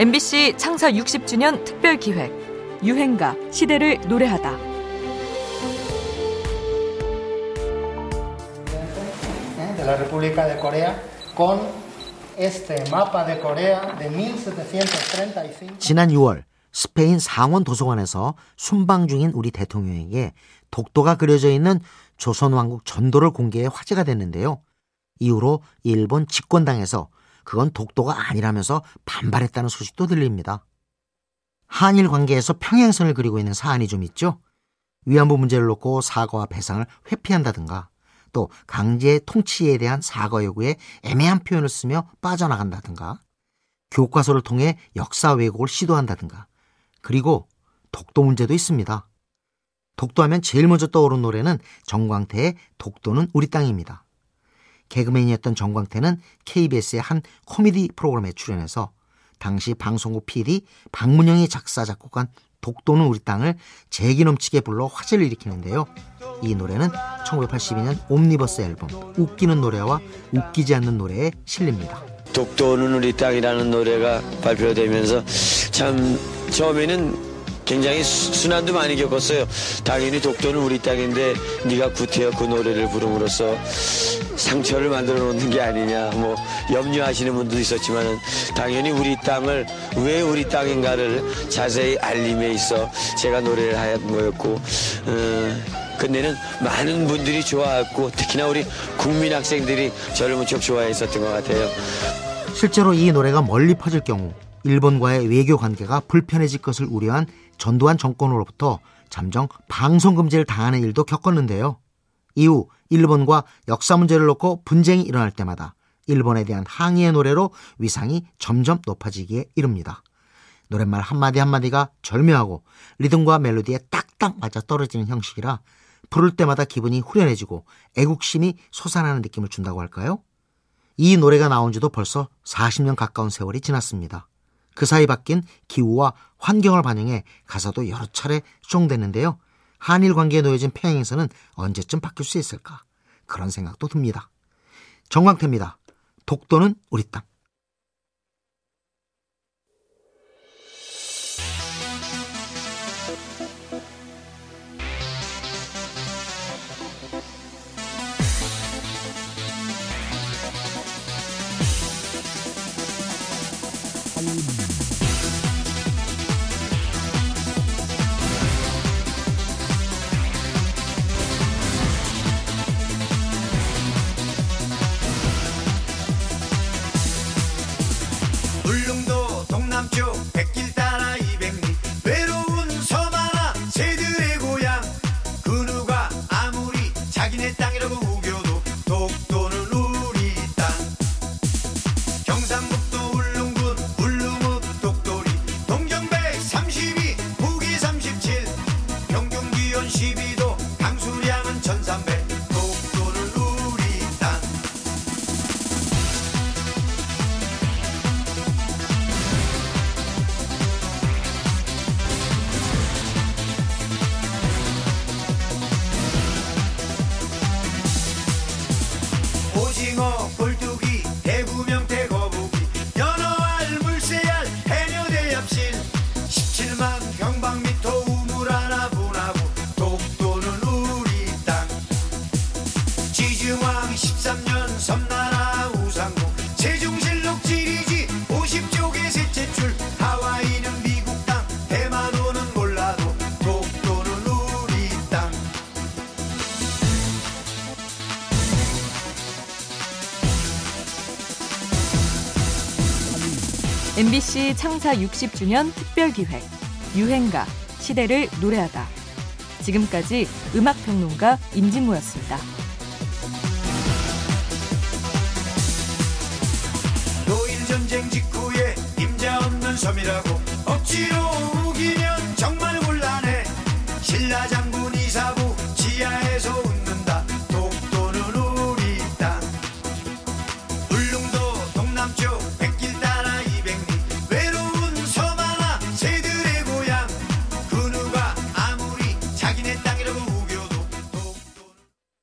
MBC 창사 60주년 특별 기획 유행가 시대를 노래하다. de la República de Corea con este mapa de Corea de 1735. 지난 6월 스페인 상원 도서관에서 순방 중인 우리 대통령에게 독도가 그려져 있는 조선왕국 전도를 공개해 화제가 됐는데요. 이후로 일본 집권당에서 그건 독도가 아니라면서 반발했다는 소식도 들립니다. 한일 관계에서 평행선을 그리고 있는 사안이 좀 있죠. 위안부 문제를 놓고 사과와 배상을 회피한다든가 또 강제 통치에 대한 사과 요구에 애매한 표현을 쓰며 빠져나간다든가 교과서를 통해 역사 왜곡을 시도한다든가 그리고 독도 문제도 있습니다. 독도하면 제일 먼저 떠오른 노래는 정광태의 독도는 우리 땅입니다. 개그맨이었던 정광태는 KBS의 한 코미디 프로그램에 출연해서 당시 방송국 PD 박문영이 작사 작곡한 독도는 우리 땅을 재기 넘치게 불러 화제를 일으키는데요. 이 노래는 1982년 옴니버스 앨범 웃기는 노래와 웃기지 않는 노래에 실립니다. 독도는 우리 땅이라는 노래가 발표되면서 참 처음에는 굉장히 순환도 많이 겪었어요. 당연히 독도는 우리 땅인데 네가 구태여 그 노래를 부름으로써 상처를 만들어 놓는 게 아니냐 뭐 염려하시는 분도 있었지만은 당연히 우리 땅을 왜 우리 땅인가를 자세히 알림에 있어 제가 노래를 하였던 거였고 어, 근데는 많은 분들이 좋아했고 특히나 우리 국민 학생들이 저를 무척 좋아했었던 것 같아요. 실제로 이 노래가 멀리 퍼질 경우 일본과의 외교 관계가 불편해질 것을 우려한 전두환 정권으로부터 잠정 방송 금지를 당하는 일도 겪었는데요. 이후 일본과 역사 문제를 놓고 분쟁이 일어날 때마다 일본에 대한 항의의 노래로 위상이 점점 높아지기에 이릅니다. 노랫말 한마디 한마디가 절묘하고 리듬과 멜로디에 딱딱 맞아 떨어지는 형식이라 부를 때마다 기분이 후련해지고 애국심이 솟아나는 느낌을 준다고 할까요? 이 노래가 나온 지도 벌써 40년 가까운 세월이 지났습니다. 그 사이 바뀐 기후와 환경을 반영해 가사도 여러 차례 수정됐는데요. 한일 관계에 놓여진 평행선은 언제쯤 바뀔 수 있을까? 그런 생각도 듭니다. 정광태입니다. 독도는 우리 땅. 울릉 오징어, MBC 창사 60주년 특별기획 유행가 시대를 노래하다. 지금까지 음악평론가 임진모였습니다. 노일 전쟁 직후에 임자 없는 섬이라고 억지로 우기면 정말 곤란해 신라장군